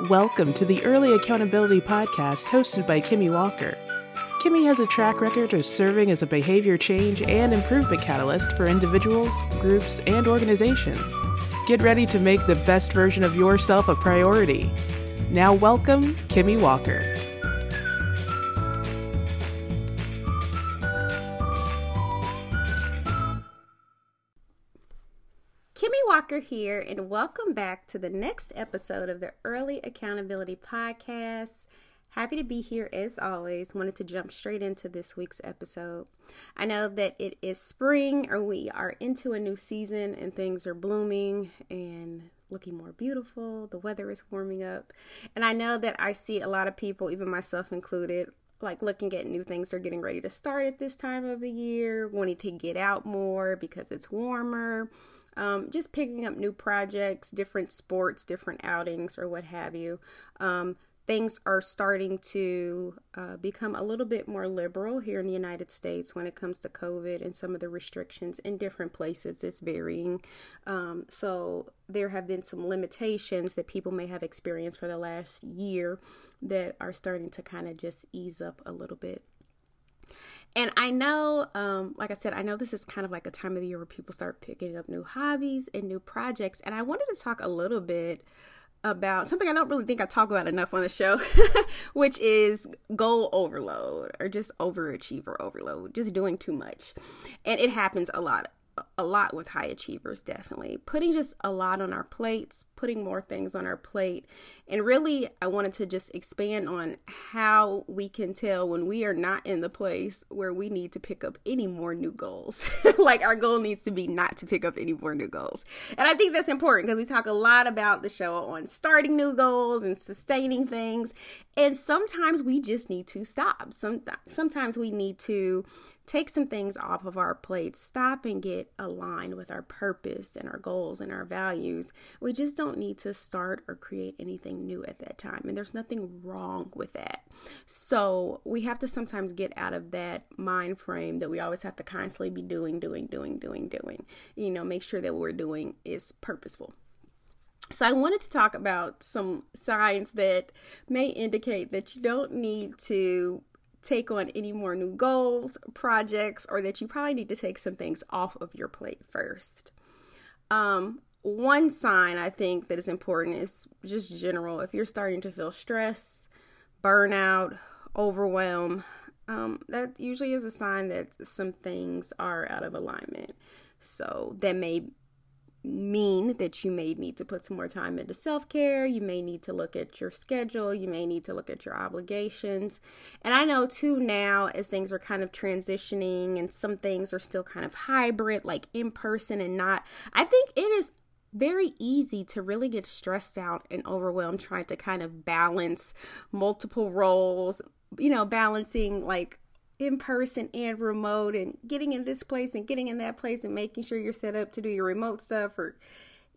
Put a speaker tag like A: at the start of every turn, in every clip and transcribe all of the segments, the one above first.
A: Welcome to the Early Accountability Podcast hosted by Kimmy Walker. Kimmy has a track record of serving as a behavior change and improvement catalyst for individuals, groups, and organizations. Get ready to make the best version of yourself a priority. Now, welcome Kimmy Walker.
B: Walker here, and welcome back to the next episode of the Early Accountability Podcast. Happy to be here as always. Wanted to jump straight into this week's episode. I know that it is spring, or we are into a new season, and things are blooming and looking more beautiful. The weather is warming up, and I know that I see a lot of people, even myself included, like looking at new things are getting ready to start at this time of the year, wanting to get out more because it's warmer um, just picking up new projects, different sports, different outings, or what have you. Um, things are starting to uh, become a little bit more liberal here in the United States when it comes to COVID and some of the restrictions in different places. It's varying. Um, so there have been some limitations that people may have experienced for the last year that are starting to kind of just ease up a little bit. And I know, um, like I said, I know this is kind of like a time of the year where people start picking up new hobbies and new projects. And I wanted to talk a little bit about something I don't really think I talk about enough on the show, which is goal overload or just overachiever overload, just doing too much. And it happens a lot a lot with high achievers, definitely. Putting just a lot on our plates, putting more things on our plate. And really, I wanted to just expand on how we can tell when we are not in the place where we need to pick up any more new goals. like, our goal needs to be not to pick up any more new goals. And I think that's important because we talk a lot about the show on starting new goals and sustaining things. And sometimes we just need to stop. Some, sometimes we need to take some things off of our plate, stop and get aligned with our purpose and our goals and our values. We just don't need to start or create anything new at that time. And there's nothing wrong with that. So we have to sometimes get out of that mind frame that we always have to constantly be doing, doing, doing, doing, doing. You know, make sure that what we're doing is purposeful. So, I wanted to talk about some signs that may indicate that you don't need to take on any more new goals, projects, or that you probably need to take some things off of your plate first. Um, one sign I think that is important is just general. If you're starting to feel stress, burnout, overwhelm, um, that usually is a sign that some things are out of alignment. So that may mean that you may need to put some more time into self care. You may need to look at your schedule. You may need to look at your obligations. And I know too now, as things are kind of transitioning and some things are still kind of hybrid, like in person and not, I think it is very easy to really get stressed out and overwhelmed trying to kind of balance multiple roles, you know, balancing like in person and remote and getting in this place and getting in that place and making sure you're set up to do your remote stuff or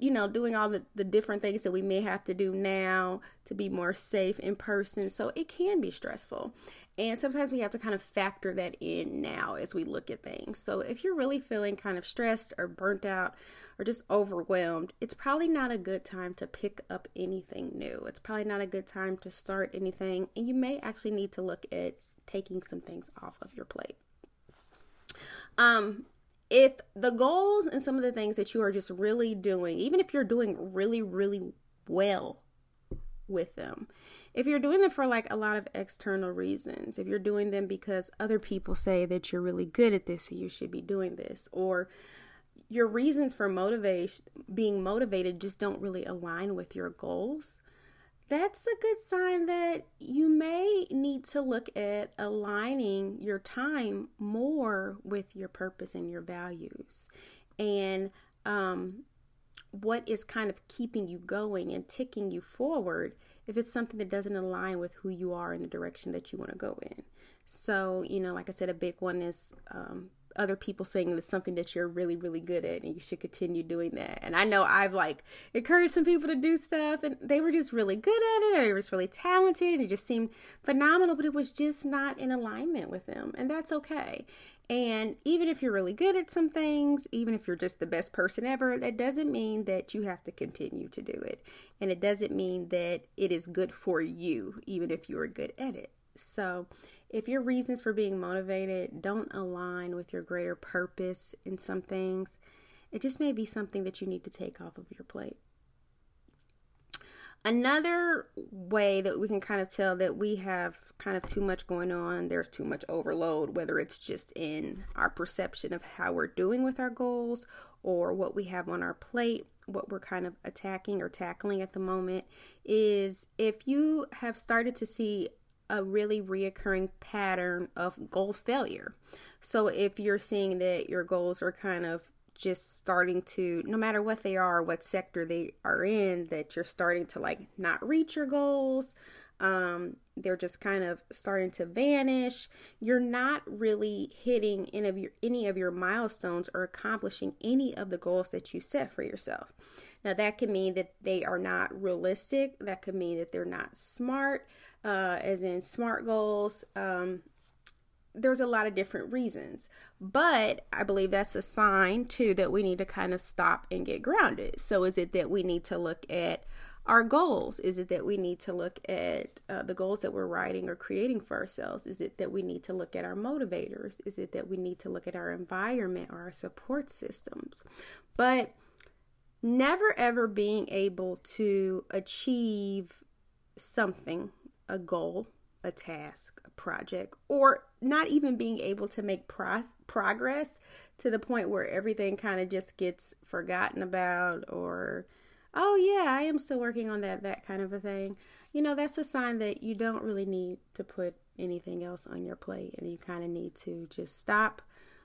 B: you know doing all the, the different things that we may have to do now to be more safe in person. So it can be stressful. And sometimes we have to kind of factor that in now as we look at things. So if you're really feeling kind of stressed or burnt out or just overwhelmed it's probably not a good time to pick up anything new. It's probably not a good time to start anything. And you may actually need to look at taking some things off of your plate. Um, if the goals and some of the things that you are just really doing, even if you're doing really, really well with them, if you're doing them for like a lot of external reasons, if you're doing them because other people say that you're really good at this and you should be doing this, or your reasons for motivation being motivated just don't really align with your goals that's a good sign that you may need to look at aligning your time more with your purpose and your values and um, what is kind of keeping you going and ticking you forward if it's something that doesn't align with who you are in the direction that you want to go in. So, you know, like I said, a big one is um, other people saying it's something that you're really really good at and you should continue doing that and i know i've like encouraged some people to do stuff and they were just really good at it or they were just really talented and it just seemed phenomenal but it was just not in alignment with them and that's okay And even if you're really good at some things, even if you're just the best person ever, that doesn't mean that you have to continue to do it. And it doesn't mean that it is good for you, even if you're good at it. So, if your reasons for being motivated don't align with your greater purpose in some things, it just may be something that you need to take off of your plate. Another way that we can kind of tell that we have kind of too much going on, there's too much overload, whether it's just in our perception of how we're doing with our goals or what we have on our plate, what we're kind of attacking or tackling at the moment, is if you have started to see a really reoccurring pattern of goal failure. So if you're seeing that your goals are kind of just starting to no matter what they are what sector they are in that you're starting to like not reach your goals um they're just kind of starting to vanish you're not really hitting any of your any of your milestones or accomplishing any of the goals that you set for yourself now that can mean that they are not realistic that could mean that they're not smart uh, as in smart goals um, there's a lot of different reasons. But I believe that's a sign too that we need to kind of stop and get grounded. So is it that we need to look at our goals? Is it that we need to look at uh, the goals that we're writing or creating for ourselves? Is it that we need to look at our motivators? Is it that we need to look at our environment or our support systems? But never ever being able to achieve something, a goal, a task, a project, or not even being able to make pro- progress to the point where everything kind of just gets forgotten about or oh yeah i am still working on that that kind of a thing. You know that's a sign that you don't really need to put anything else on your plate and you kind of need to just stop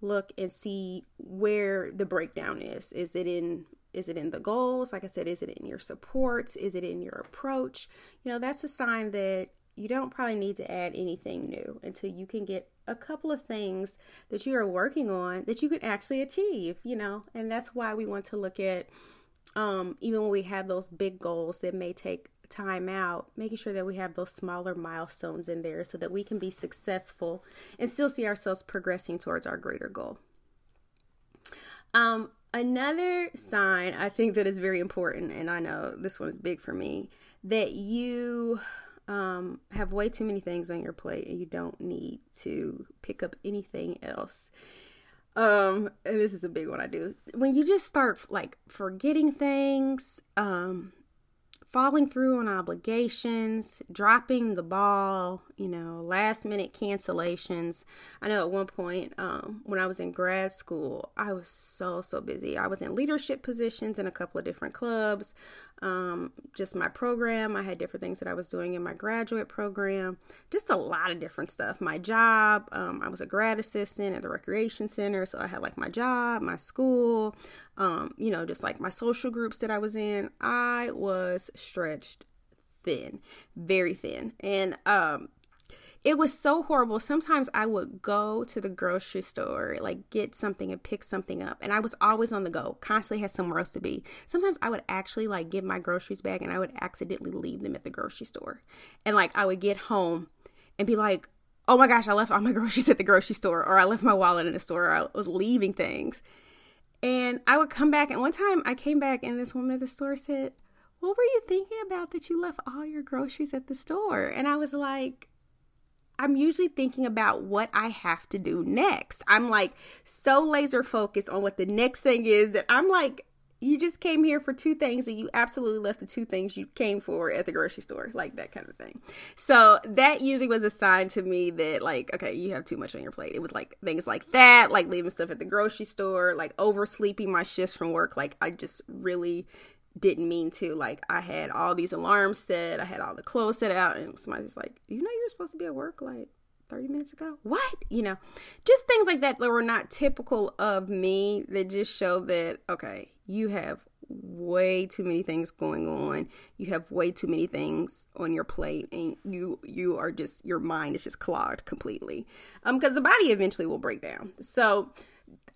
B: look and see where the breakdown is. Is it in is it in the goals like i said is it in your supports is it in your approach you know that's a sign that you don't probably need to add anything new until you can get a couple of things that you are working on that you can actually achieve, you know. And that's why we want to look at um, even when we have those big goals that may take time out, making sure that we have those smaller milestones in there so that we can be successful and still see ourselves progressing towards our greater goal. Um, another sign I think that is very important, and I know this one is big for me, that you um, have way too many things on your plate and you don't need to pick up anything else. Um, and this is a big one I do. When you just start like forgetting things, um, falling through on obligations, dropping the ball, you know, last minute cancellations. I know at one point um, when I was in grad school, I was so, so busy. I was in leadership positions in a couple of different clubs um, just my program. I had different things that I was doing in my graduate program, just a lot of different stuff. My job, um, I was a grad assistant at the recreation center, so I had like my job, my school, um, you know, just like my social groups that I was in. I was stretched thin, very thin, and um, it was so horrible. Sometimes I would go to the grocery store, like get something and pick something up, and I was always on the go, constantly had somewhere else to be. Sometimes I would actually like get my groceries back and I would accidentally leave them at the grocery store. And like I would get home and be like, oh my gosh, I left all my groceries at the grocery store, or I left my wallet in the store, or I was leaving things. And I would come back, and one time I came back, and this woman at the store said, What were you thinking about that you left all your groceries at the store? And I was like, I'm usually thinking about what I have to do next. I'm like so laser focused on what the next thing is that I'm like, you just came here for two things and you absolutely left the two things you came for at the grocery store, like that kind of thing. So that usually was a sign to me that, like, okay, you have too much on your plate. It was like things like that, like leaving stuff at the grocery store, like oversleeping my shifts from work. Like, I just really didn't mean to. Like I had all these alarms set, I had all the clothes set out, and somebody's like, "You know, you're supposed to be at work like 30 minutes ago." What? You know, just things like that that were not typical of me. That just show that okay, you have way too many things going on. You have way too many things on your plate, and you you are just your mind is just clogged completely. Um, because the body eventually will break down. So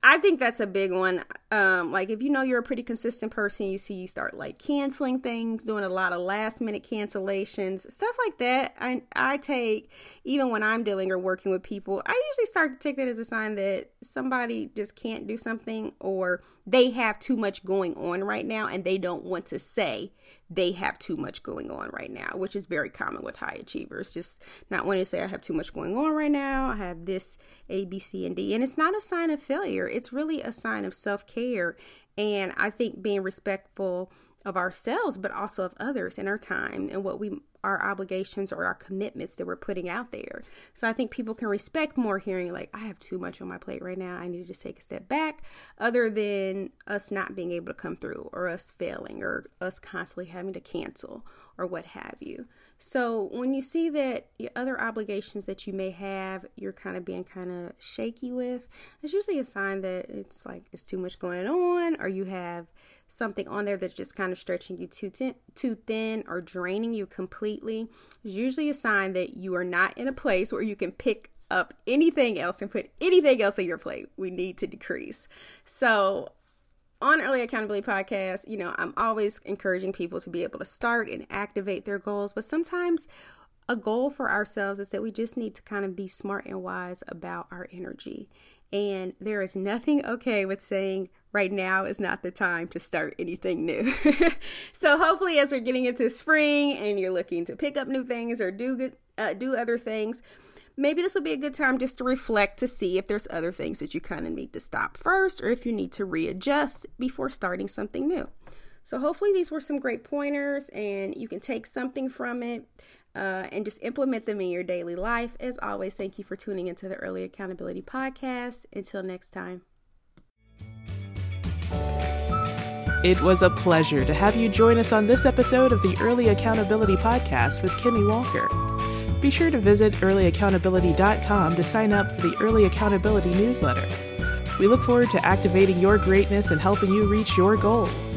B: I think that's a big one. Um, like if you know you're a pretty consistent person, you see you start like canceling things, doing a lot of last minute cancellations, stuff like that. I I take even when I'm dealing or working with people, I usually start to take that as a sign that somebody just can't do something or they have too much going on right now and they don't want to say they have too much going on right now, which is very common with high achievers. Just not wanting to say I have too much going on right now. I have this A, B, C, and D. And it's not a sign of failure. It's really a sign of self-care. And I think being respectful of ourselves, but also of others in our time and what we our obligations or our commitments that we're putting out there. So I think people can respect more hearing like I have too much on my plate right now. I need to just take a step back other than us not being able to come through or us failing or us constantly having to cancel or what have you. So when you see that your other obligations that you may have, you're kind of being kind of shaky with, it's usually a sign that it's like it's too much going on or you have something on there that's just kind of stretching you too thin, too thin or draining you completely is usually a sign that you are not in a place where you can pick up anything else and put anything else on your plate. We need to decrease. So on Early Accountability Podcast, you know, I'm always encouraging people to be able to start and activate their goals, but sometimes a goal for ourselves is that we just need to kind of be smart and wise about our energy. And there is nothing okay with saying right now is not the time to start anything new. so hopefully as we're getting into spring and you're looking to pick up new things or do uh, do other things, maybe this will be a good time just to reflect to see if there's other things that you kind of need to stop first or if you need to readjust before starting something new. So hopefully these were some great pointers and you can take something from it uh, and just implement them in your daily life. As always, thank you for tuning into the Early Accountability Podcast. Until next time.
A: It was a pleasure to have you join us on this episode of the Early Accountability Podcast with Kimmy Walker. Be sure to visit earlyaccountability.com to sign up for the Early Accountability newsletter. We look forward to activating your greatness and helping you reach your goals.